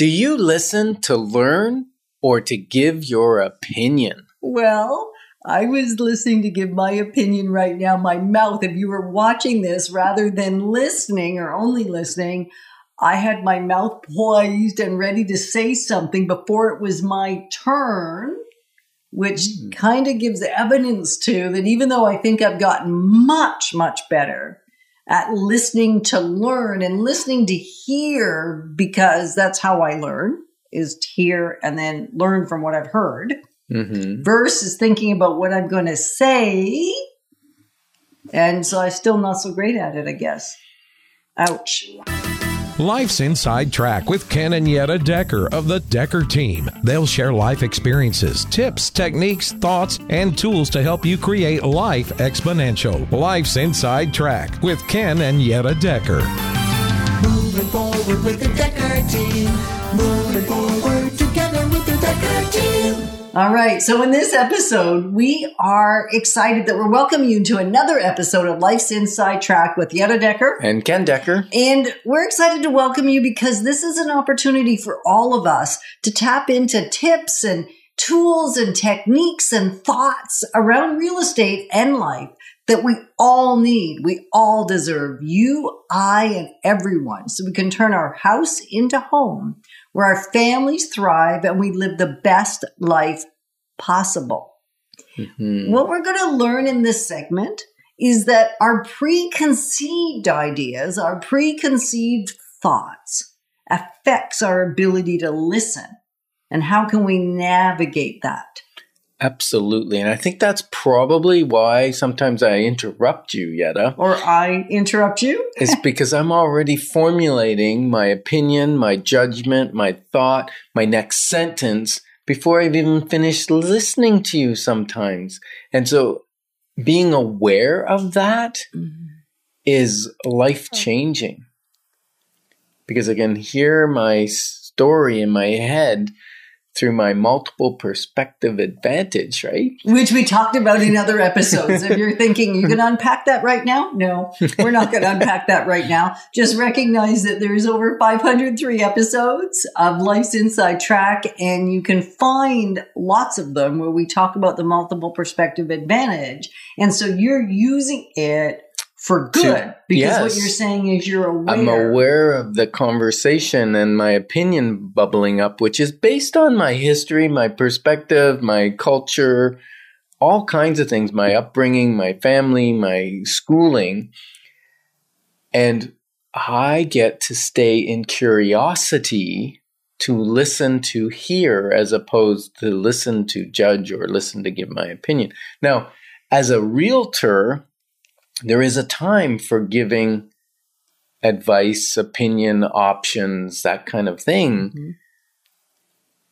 Do you listen to learn or to give your opinion? Well, I was listening to give my opinion right now. My mouth, if you were watching this rather than listening or only listening, I had my mouth poised and ready to say something before it was my turn, which mm. kind of gives evidence to that even though I think I've gotten much, much better at listening to learn and listening to hear, because that's how I learn is to hear and then learn from what I've heard mm-hmm. versus thinking about what I'm going to say. And so I'm still not so great at it, I guess. Ouch. Life's Inside Track with Ken and Yetta Decker of the Decker team. They'll share life experiences, tips, techniques, thoughts, and tools to help you create life exponential. Life's Inside Track with Ken and Yetta Decker. Moving forward with the Decker team. Moving forward together with the Decker team. All right. So in this episode, we are excited that we're welcoming you to another episode of Life's Inside Track with Yetta Decker and Ken Decker. And we're excited to welcome you because this is an opportunity for all of us to tap into tips and tools and techniques and thoughts around real estate and life that we all need. We all deserve you, I, and everyone. So we can turn our house into home where our families thrive and we live the best life possible. Mm-hmm. What we're going to learn in this segment is that our preconceived ideas, our preconceived thoughts affects our ability to listen. And how can we navigate that? Absolutely. And I think that's probably why sometimes I interrupt you, Yetta. Or I interrupt you? it's because I'm already formulating my opinion, my judgment, my thought, my next sentence before I've even finished listening to you sometimes. And so being aware of that mm-hmm. is life changing because I can hear my story in my head through my multiple perspective advantage, right? Which we talked about in other episodes. if you're thinking you can unpack that right now, no, we're not going to unpack that right now. Just recognize that there's over 503 episodes of Life's Inside Track, and you can find lots of them where we talk about the multiple perspective advantage. And so you're using it for good to, because yes. what you're saying is you're aware. I'm aware of the conversation and my opinion bubbling up, which is based on my history, my perspective, my culture, all kinds of things, my upbringing, my family, my schooling. And I get to stay in curiosity to listen to hear as opposed to listen to judge or listen to give my opinion. Now, as a realtor, there is a time for giving advice, opinion, options, that kind of thing. Mm-hmm.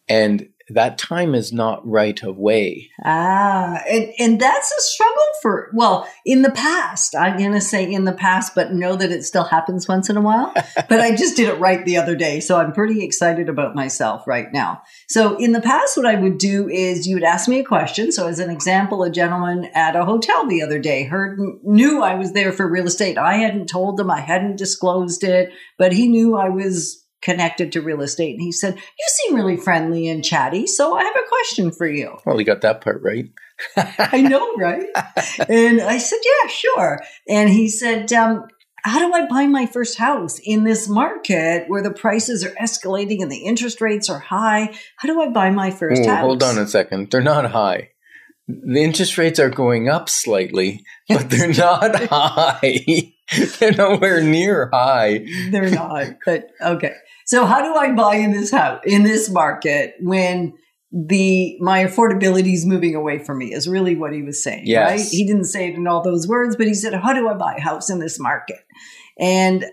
And that time is not right away. Ah, and, and that's a struggle for, well, in the past, I'm going to say in the past, but know that it still happens once in a while. but I just did it right the other day. So I'm pretty excited about myself right now. So in the past, what I would do is you would ask me a question. So as an example, a gentleman at a hotel the other day heard, knew I was there for real estate. I hadn't told him, I hadn't disclosed it, but he knew I was connected to real estate. And he said, You seem really friendly and chatty. So I have a question for you. Well, he got that part right. I know, right? and I said, Yeah, sure. And he said, um, how do I buy my first house in this market where the prices are escalating and the interest rates are high? How do I buy my first Ooh, house? Hold on a second. They're not high. The interest rates are going up slightly, but they're not high. they're nowhere near high. They're not. But okay. So how do I buy in this house in this market when the my affordability is moving away from me is really what he was saying. Yes. Right? He didn't say it in all those words, but he said, How do I buy a house in this market? And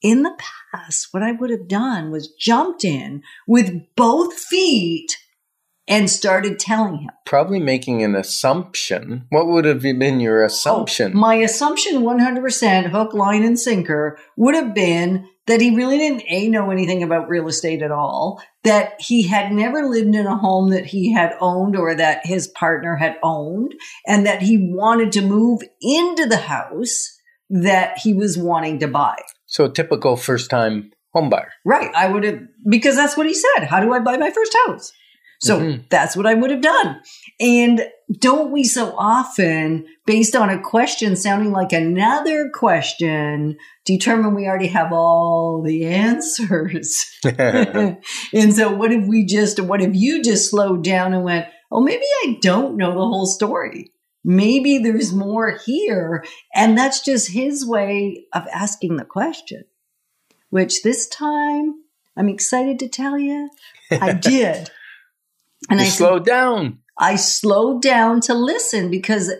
in the past, what I would have done was jumped in with both feet and started telling him. Probably making an assumption. What would have been your oh, assumption? Oh, my assumption, 100% hook, line, and sinker, would have been that he really didn't a know anything about real estate at all that he had never lived in a home that he had owned or that his partner had owned and that he wanted to move into the house that he was wanting to buy so a typical first time home buyer. Right. I would have, because that's what he said. How do I buy my first house? So Mhm. that's what I would have done. And don't we so often, based on a question sounding like another question, determine we already have all the answers? and so what if we just, what if you just slowed down and went, oh, maybe I don't know the whole story. Maybe there's more here. And that's just his way of asking the question, which this time I'm excited to tell you I did. And you I slowed down. I slowed down to listen because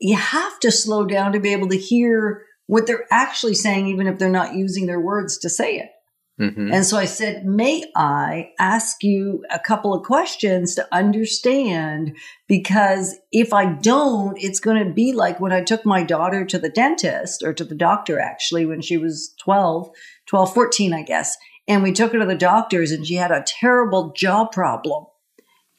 you have to slow down to be able to hear what they're actually saying, even if they're not using their words to say it. Mhm. And so I said, May I ask you a couple of questions to understand? Because if I don't, it's going to be like when I took my daughter to the dentist or to the doctor actually when she was 12, 12, 14, I guess. And we took her to the doctors and she had a terrible jaw problem.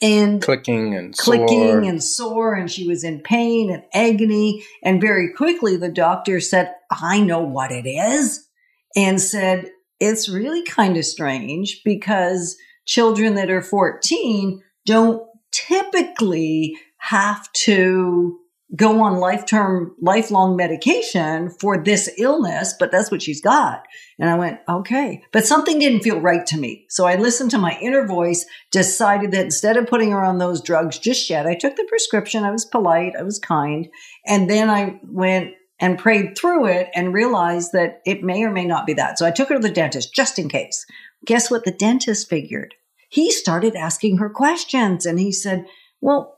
And Clicking and clicking sore. and sore and she was in pain and agony and very quickly the doctor said i know what it is and said it's really kind of strange because children that are 14 don't typically have to go on lifetime lifelong medication for this illness but that's what she's got and i went okay but something didn't feel right to me so i listened to my inner voice decided that instead of putting her on those drugs just yet, I took the prescription. I was polite, I was kind. And then I went and prayed through it and realized that it may or may not be that. So I took her to the dentist just in case. Guess what the dentist figured? He started asking her questions and he said, Well,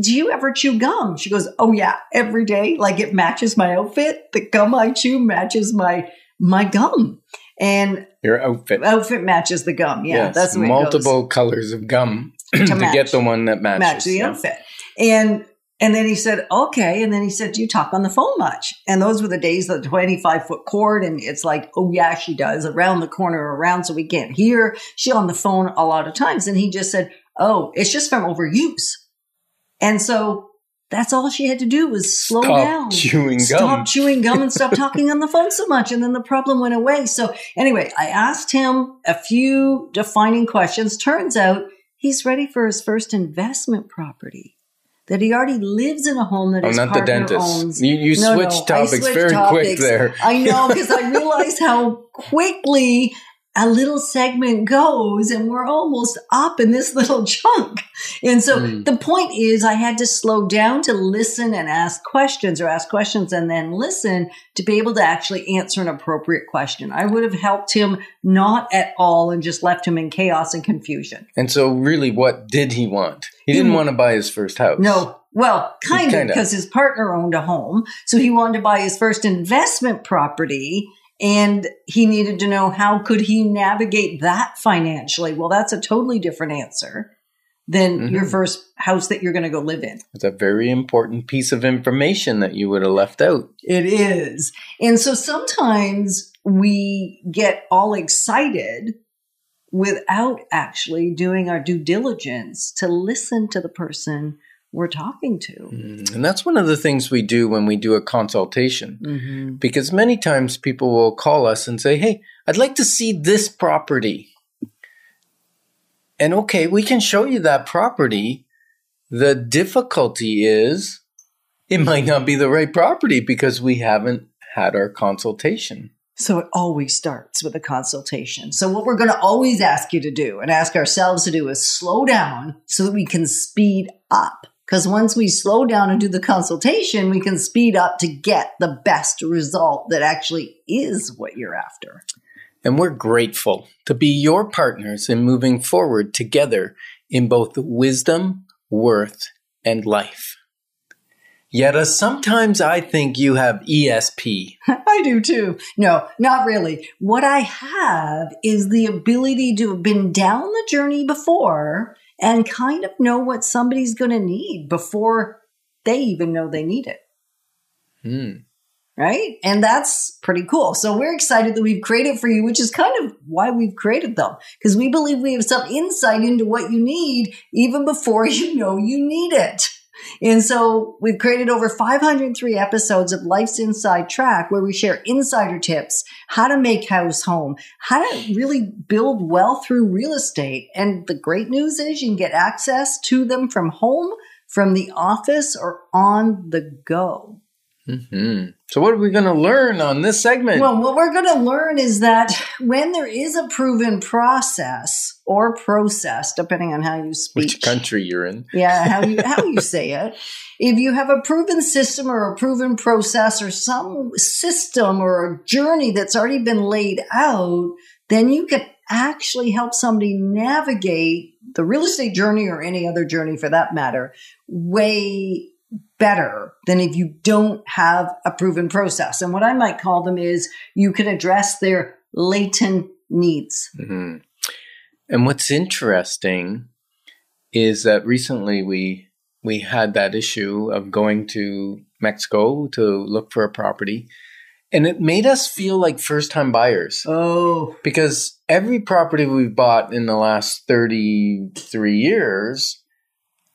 do you ever chew gum? She goes, Oh yeah, every day. Like it matches my outfit. The gum I chew matches my my gum. And Your outfit. outfit matches the gum. Yeah, Yes, that's the way it goes multiple colors of gum to, match. get the one that matches. match the yeah. outfit. And and then he said, okay. And then he said, do you talk on the phone much? And those were the days of the 25 foot cord. And it's like, oh yeah, she does around the corner around so we can't hear. She on the phone a lot of times. And he just said, oh, it's just from overuse. And so that's all she had to do was slow Stop down. chewing gum. Stop gum. chewing gum and stop talking on the phone so much. And then the problem went away. So anyway, I asked him a few defining questions. Turns out he's ready for his first investment property. That he already lives in a home that I'm his not the dentist. owns. You, you No, no, topics switched very quick there. I know because I realized how quickly a little segment goes and we're almost up in this little chunk. And so Mm. the point is I had to slow down to listen and ask questions or ask questions and then listen to be able to actually answer an appropriate question. I would have helped him not at all and just left him in chaos and confusion. And so, really, what did he want? He didn't wa- want to buy his first house. No, well, Kinda. because his partner owned a home. So he wanted to buy his first investment property and he needed to know how could he navigate that financially. Well, that's a totally different answer than Mhm. your first house that you're going to go live in. It's a very important piece of information that you would have left out. It is. And so sometimes we get all excited without actually doing our due diligence to listen to the person we're talking to. Mm, And that's one of the things we do when we do a consultation. Mm-hmm. Because many times people will call us and say, Hey, I'd like to see this property. And okay, we can show you that property. The difficulty is it might not be the right property because we haven't had our consultation. So it always starts with a consultation. So what we're going to always ask you to do and ask ourselves to do is slow down so that we can speed up. Because once we slow down and do the consultation, we can speed up to get the best result that actually is what you're after. And we're grateful to be your partners in moving forward together in both wisdom, worth, and life. Yet, uh, sometimes I think you have ESP. I do too. No, not really. What I have is the ability to have been down the journey before and kind of know what somebody's going to need before they even know they need it. Hmm. Right. And that's pretty cool. So we're excited that we've created for you, which is kind of why we've created them because we believe we have some insight into what you need even before you know you need it. And so we've created over 503 episodes of Life's Inside Track where we share insider tips, how to make house home, how to really build wealth through real estate. And the great news is you can get access to them from home, from the office, or on the go. hmm So, what are we going to learn on this segment? Well, what we're going to learn is that when there is a proven process or process, depending on how you speak, Which country you're in? yeah, how you how you say it. If you have a proven system or a proven process or some system or a journey that's already been laid out, then you can actually help somebody navigate the real estate journey or any other journey for that matter way better than if you don't have a proven process. And what I might call them is you can address their latent needs. hmm And what's interesting is that recently we we had that issue of going to Mexico to look for a property, and it made us feel like first time buyers. Oh, because every property we've bought in the last 33 years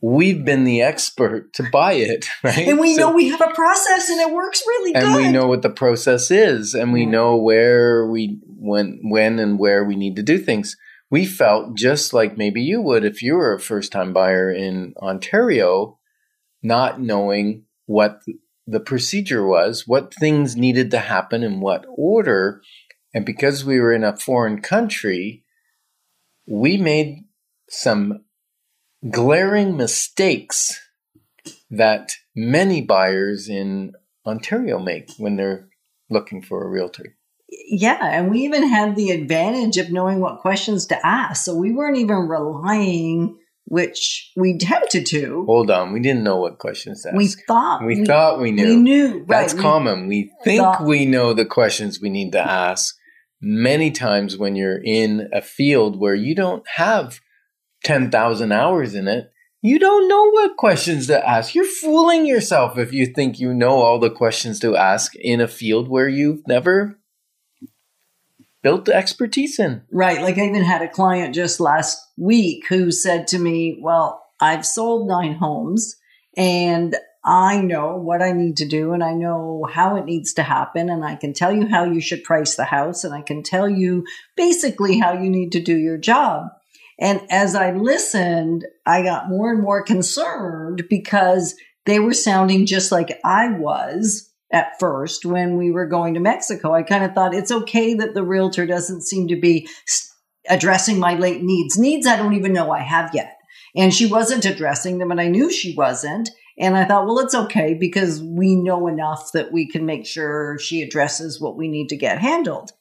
we've been the expert to buy it right? And we So- know we have a process and it works really and good. we know what the process is and we know where we when when and where we need to do things we felt just like maybe you would if you were a first time buyer in Ontario not knowing what the procedure was what things needed to happen in what order and because we were in a foreign country we made some glaring mistakes that many buyers in Ontario make when they're looking for a realtor. Yeah, and we even had the advantage of knowing what questions to ask. So we weren't even relying, which we tempted to. Hold on, we didn't know what questions to ask. We thought We thought we knew. We knew. That's right. We- common. We think thought- we know the questions we need to ask. Many times when you're in a field where you don't have 10,000 hours in it, you don't know what questions to ask. You're fooling yourself if you think you know all the questions to ask in a field where you've never built the expertise in. Right. Like I even had a client just last week who said to me, Well, I've sold nine homes and I know what I need to do and I know how it needs to happen. And I can tell you how you should price the house and I can tell you basically how you need to do your job. And as I listened, I got more and more concerned because they were sounding just like I was at first when we were going to Mexico. I kind of thought it's okay that the realtor doesn't seem to be addressing my late needs, needs I don't even know I have yet. And she wasn't addressing them, and I knew she wasn't. And I thought, well, it's okay because we know enough that we can make sure she addresses what we need to get handled.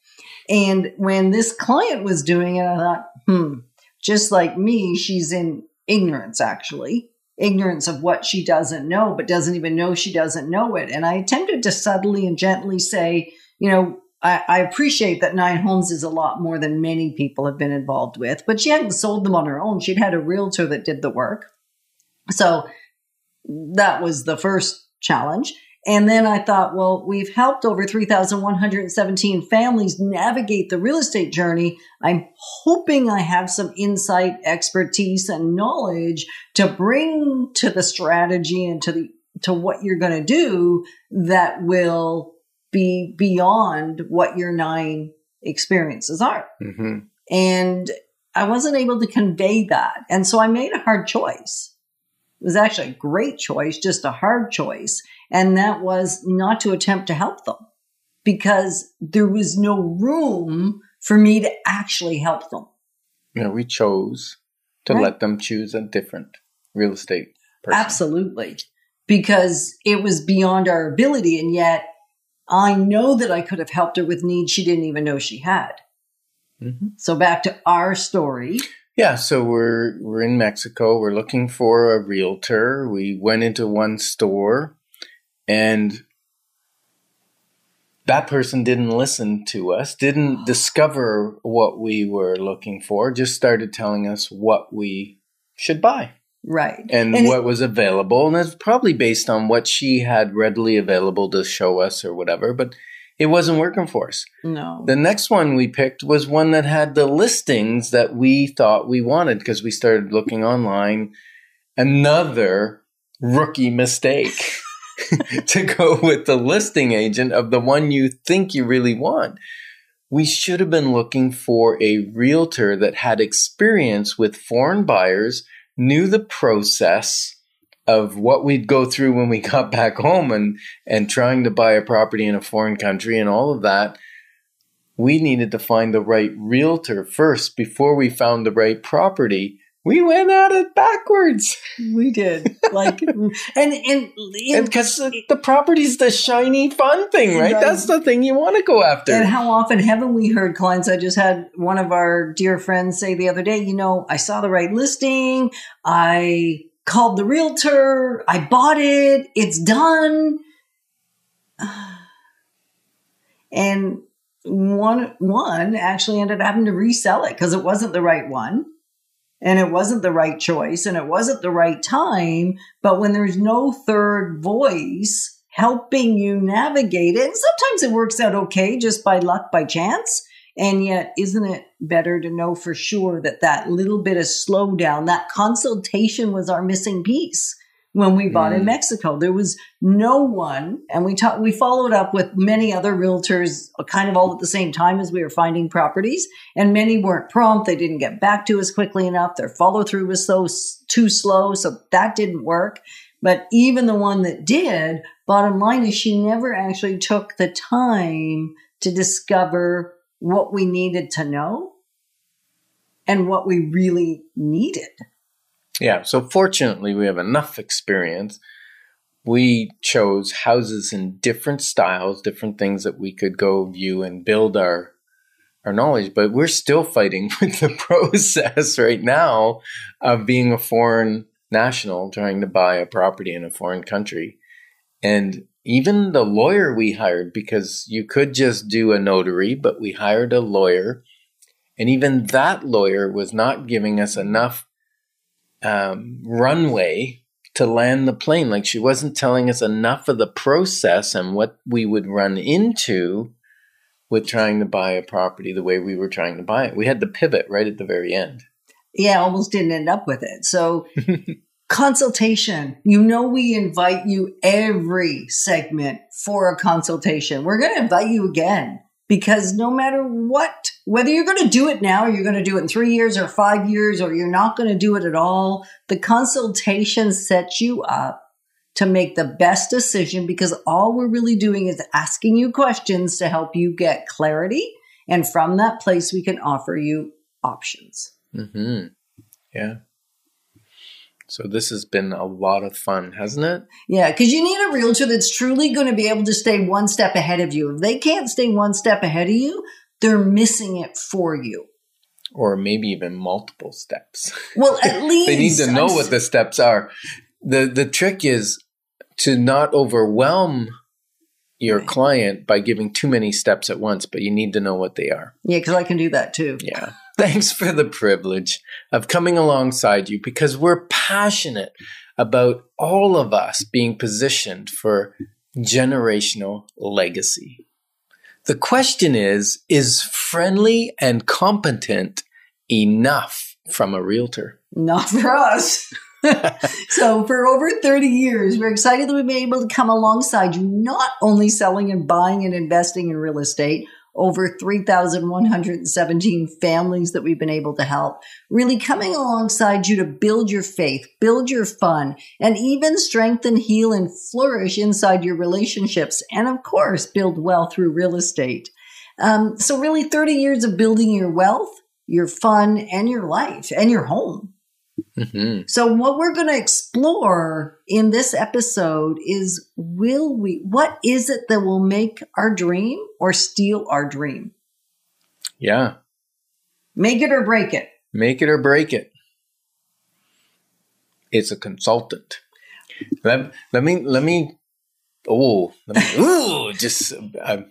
And when this client was doing it, I thought, hmm, just like me, she's in ignorance, actually. Ignorance of what she doesn't know, but doesn't even know she doesn't know it. And I attempted to subtly and gently say, you know, I, I appreciate that Nine Homes is a lot more than many people have been involved with, but she hadn't sold them on her own. She'd had a realtor that did the work. So that was the first challenge. And then I thought, well, we've helped over 3,117 families navigate the real estate journey. I'm hoping I have some insight, expertise, and knowledge to bring to the strategy and to the to what you're going to do that will be beyond what your nine experiences are. hmm And I wasn't able to convey that. And so I made a hard choice. It was actually a great choice, just a hard choice. And that was not to attempt to help them because there was no room for me to actually help them. You know, we chose to Right. let them choose a different real estate person. Absolutely. Because it was beyond our ability. And yet I know that I could have helped her with needs she didn't even know she had. Mhm. So back to our story. Yeah, so we're we're in Mexico. We're looking for a realtor. We went into one store and that person didn't listen to us, didn't discover what we were looking for, just started telling us what we should buy Right. and, And what was available. And it's probably based on what she had readily available to show us or whatever, but it wasn't working for us. No. The next one we picked was one that had the listings that we thought we wanted because we started looking online. Another rookie mistake to go with the listing agent of the one you think you really want. We should have been looking for a realtor that had experience with foreign buyers, knew the process of what we'd go through when we got back home and and trying to buy a property in a foreign country and all of that we needed to find the right realtor first before we found the right property we went at it backwards We did. Like, and, and, because the, the property's the shiny fun thing right Right. that's the thing you want to go after And how often haven't we heard clients? I just had one of our dear friends say the other day, you know, I saw the right listing. I called the realtor. I bought it. It's done. And one, one actually ended up having to resell it because it wasn't the right one. And it wasn't the right choice and it wasn't the right time. But when there's no third voice helping you navigate it, and sometimes it works out okay just by luck, by chance. And yet, isn't it better to know for sure that that little bit of slowdown, that consultation was our missing piece when we bought in Mm. Mexico? There was no one, and we talked, we followed up with many other realtors kind of all at the same time as we were finding properties, and many weren't prompt. They didn't get back to us quickly enough. Their follow through was so too slow, so that didn't work. But even the one that did, bottom line is she never actually took the time to discover what we needed to know and what we really needed. Yeah, so fortunately, we have enough experience. We chose houses in different styles, different things that we could go view and build our our knowledge, but we're still fighting with the process right now of being a foreign national trying to buy a property in a foreign country. And even the lawyer we hired, because you could just do a notary, but we hired a lawyer. And even that lawyer was not giving us enough um, runway to land the plane. Like she wasn't telling us enough of the process and what we would run into with trying to buy a property the way we were trying to buy it. We had to pivot right at the very end. Yeah, almost didn't end up with it. So, consultation. You know, we invite you every segment for a consultation. We're going to invite you again because no matter what, whether you're going to do it now or you're going to do it in three years or five years or you're not going to do it at all, the consultation sets you up to make the best decision because all we're really doing is asking you questions to help you get clarity. And from that place, we can offer you options. hmm Yeah. So this has been a lot of fun, hasn't it? Yeah, because you need a realtor that's truly going to be able to stay one step ahead of you. If they can't stay one step ahead of you, they're missing it for you. Or maybe even multiple steps. Well, at least they need to know I'm what the steps are. The the trick is to not overwhelm your Right. client by giving too many steps at once, but you need to know what they are. Yeah, because I can do that too. Yeah. Thanks for the privilege of coming alongside you because we're passionate about all of us being positioned for generational legacy. The question is Is friendly and competent enough from a realtor? Not for us. so, for over 30 years, we're excited that we've been able to come alongside you, not only selling and buying and investing in real estate, over 3,117 families that we've been able to help, really coming alongside you to build your faith, build your fun, and even strengthen, heal, and flourish inside your relationships. And of course, build wealth through real estate. Um, so, really, 30 years of building your wealth, your fun, and your life and your home. Mhm. So what we're going to explore in this episode is will we what is it that will make our dream or steal our dream? Yeah. Make it or break it. Make it or break it. It's a consultant. Let, let me let me oh let me, ooh just I'm,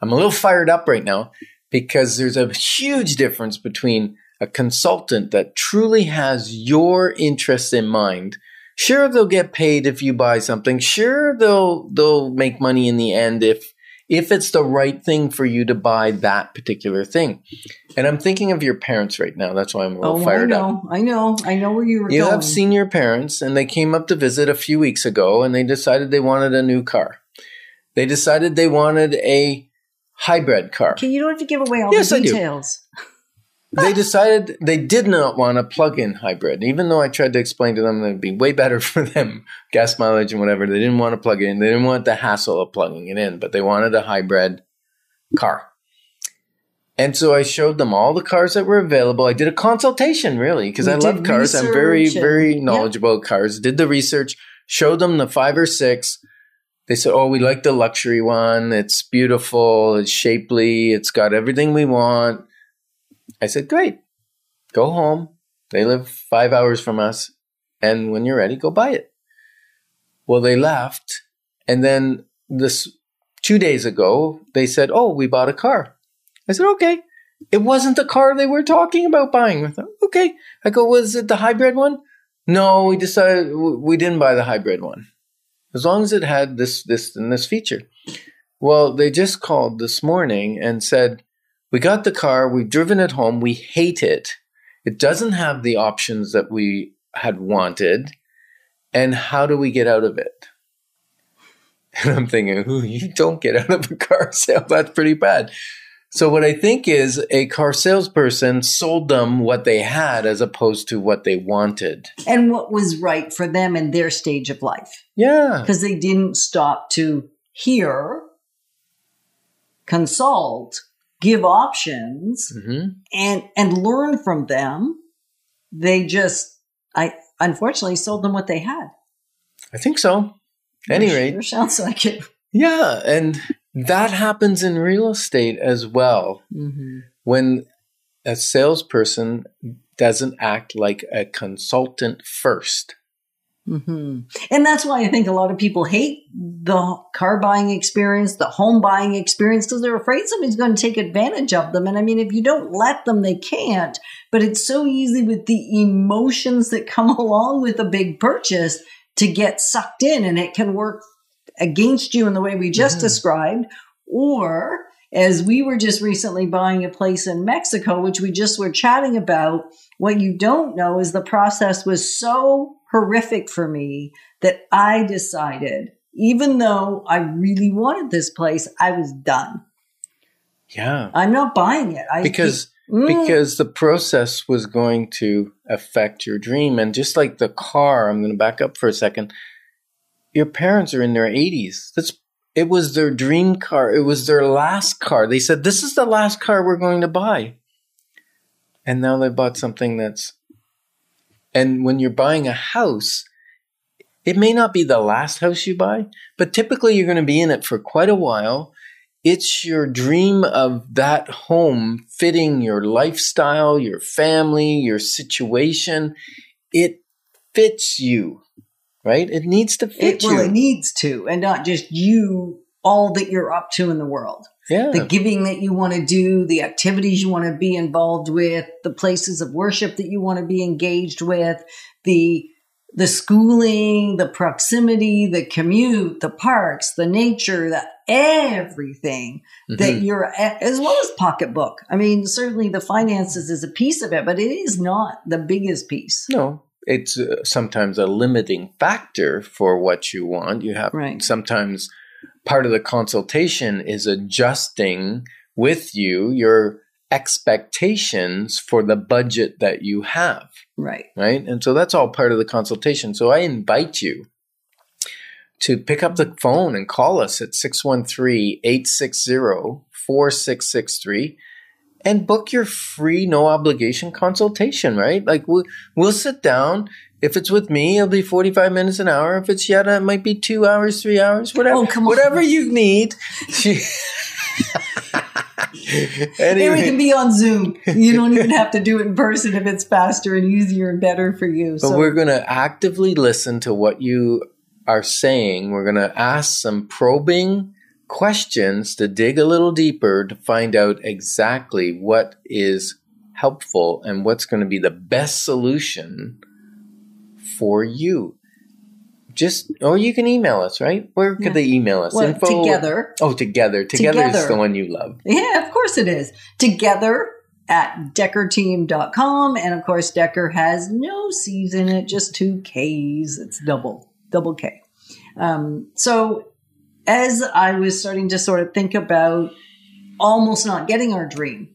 I'm a little fired up right now because there's a huge difference between a consultant that truly has your interests in mind. Sure, they'll get paid if you buy something. Sure, they'll they'll make money in the end if if it's the right thing for you to buy that particular thing. And I'm thinking of your parents right now. That's why I'm a little Oh, I fired up. know. I know. I know where you were You going. have senior parents, and they came up to visit a few weeks ago, and they decided they wanted a new car. They decided they wanted a hybrid car. Okay, you don't have to give away all Yes, the I do. they decided they did not want a plug-in hybrid, even though I tried to explain to them that it'd be way better for them, gas mileage and whatever. They didn't want to plug-in. They didn't want the hassle of plugging it in, but they wanted a hybrid car. And so I showed them all the cars that were available. I did a consultation, really, because I love cars. I'm very, very knowledgeable about cars. Did the research, showed them the five or six. They said, "Oh, we like the luxury one. It's beautiful. It's shapely. It's got everything we want." I said, "Great, go home. They live five hours from us, and when you're ready, go buy it." Well, they left, and then this two days ago, they said, "Oh, we bought a car." I said, "Okay." It wasn't the car they were talking about buying. I thought, okay. I go, was it the hybrid one? No, we decided we didn't buy the hybrid one. As long as it had this, this, and this feature. Well, they just called this morning and said, we got the car, we've driven it home, we hate it. It doesn't have the options that we had wanted. And how do we get out of it? And I'm thinking, ooh, you don't get out of a car sale. That's pretty bad. So what I think is a car salesperson sold them what they had as opposed to what they wanted. And what was right for them in their stage of life. Yeah. Because they didn't stop to hear, consult, give options, hmm and and learn from them. They just I unfortunately sold them what they had. I think so. Any Sure rate, sounds like it. yeah. And that happens in real estate as well. Mm-hmm. When a salesperson doesn't act like a consultant first. Hmm And that's why I think a lot of people hate the car buying experience, the home buying experience, because they're afraid somebody's going to take advantage of them. And I mean, if you don't let them, they can't. But it's so easy with the emotions that come along with a big purchase to get sucked in, and it can work against you in the way we just Mhm. described, or as we were just recently buying a place in Mexico, which we just were chatting about, what you don't know is the process was so horrific for me that I decided, even though I really wanted this place, I was done. Yeah. I'm not buying it. I Because Mm. because the process was going to affect your dream and just like the car i'm going to back up for a second your parents are in their 80s that's it was their dream car it was their last car they said this is the last car we're going to buy and now they bought something that's and when you're buying a house it may not be the last house you buy but typically you're going to be in it for quite a while it's your dream of that home fitting your lifestyle, your family, your situation. It fits you, right? It needs to fit it, well, you. it needs to, and not just you, all that you're up to in the world. Yeah. the giving that you want to do, the activities you want to be involved with, the places of worship that you want to be engaged with, the the schooling, the proximity, the commute, the parks, the nature, the everything that Mhm. you're at, as well as pocketbook. I mean, certainly the finances is a piece of it, but it is not the biggest piece. no, it's uh, sometimes a limiting factor for what you want. You have Right. sometimes part of the consultation is adjusting with you your expectations for the budget that you have. Right. right? And so that's all part of the consultation. So I invite you to pick up the phone and call us at 613 860 4663 and book your free, no obligation consultation, right? Like we'll, we'll sit down. If it's with me, it'll be 45 minutes an hour. If it's Yetta, it might be two hours, three hours, oh, whatever. Oh, come on. Whatever you need. And we can be on Zoom. You don't even have to do it in person if it's faster and easier and better for you. But we're going to actively listen to what you are saying. We're going to ask some probing questions to dig a little deeper to find out exactly what is helpful and what's going to be the best solution for you. just or you can email us, right? Where could Yeah. they email us? Well, together. Oh, together. Together, is the one you love. Yeah, of course it is. Together at deckerteam.com. And of course, Decker has no C's in it, just two K's. It's double, double K. Um, so as I was starting to sort of think about almost not getting our dream,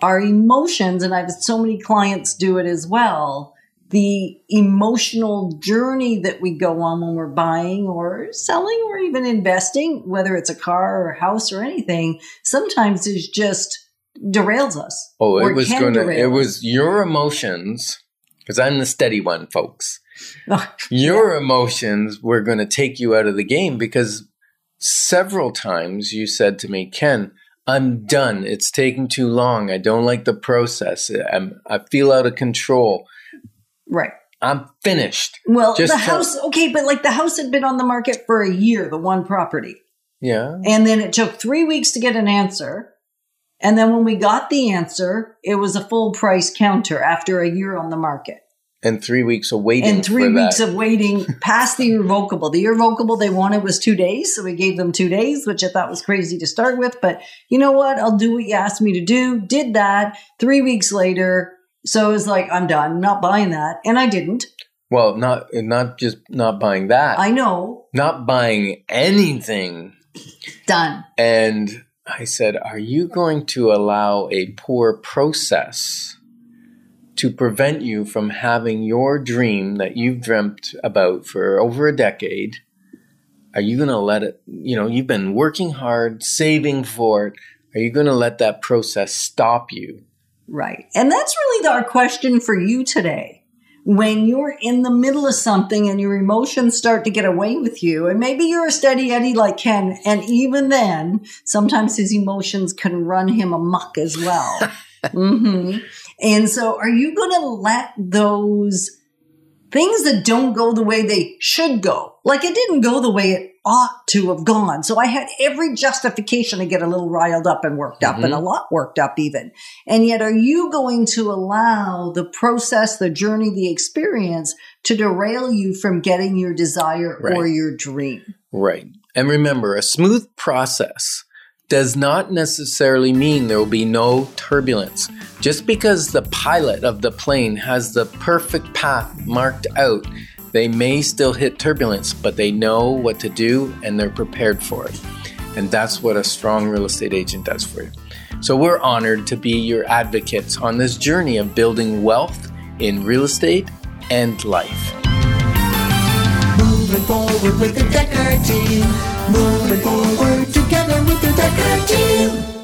our emotions, and I've had so many clients do it as well. The emotional journey that we go on when we're buying or selling or even investing, whether it's a car or a house or anything, sometimes is just derails us. Oh, it was gonna it us. was your emotions because I'm the steady one, folks. Your emotions were gonna take you out of the game because several times you said to me, Ken, I'm done. It's taking too long. I don't like the process. I'm, I feel out of control. Right. I'm finished. Well, Just the house, okay, but like the house had been on the market for a year, the one property. Yeah. And then it took three weeks to get an answer. And then when we got the answer, it was a full price counter after a year on the market. And three weeks of waiting. And three weeks that. of waiting past the irrevocable. The irrevocable they wanted was two days. So we gave them two days, which I thought was crazy to start with. But you know what? I'll do what you asked me to do. Did that three weeks later. So it was like, I'm done. Not buying that. And I didn't. Well, not not just not buying that. I know. not buying anything. Done. And I said, Are you going to allow a poor process to prevent you from having your dream that you've dreamt about for over a decade? Are you going to let it, you know, you've been working hard, saving for it. Are you going to let that process stop you? Right. And that's really our question for you today. When you're in the middle of something and your emotions start to get away with you, and maybe you're a steady Eddie like Ken, and even then, sometimes his emotions can run him amok as well. hmm And so, are you going to let those things that don't go the way they should go. Like it didn't go the way it ought to have gone. So I had every justification to get a little riled up and worked up and mm-hmm. a lot worked up even. And yet are you going to allow the process, the journey, the experience to derail you from getting your desire or your dream? Right. And remember, a smooth process does not necessarily mean there will be no turbulence. Just because the pilot of the plane has the perfect path marked out, they may still hit turbulence, but they know what to do and they're prepared for it. And that's what a strong real estate agent does for you. So we're honored to be your advocates on this journey of building wealth in real estate and life. Moving forward with the Decker team. Moving forward together with the Decker team.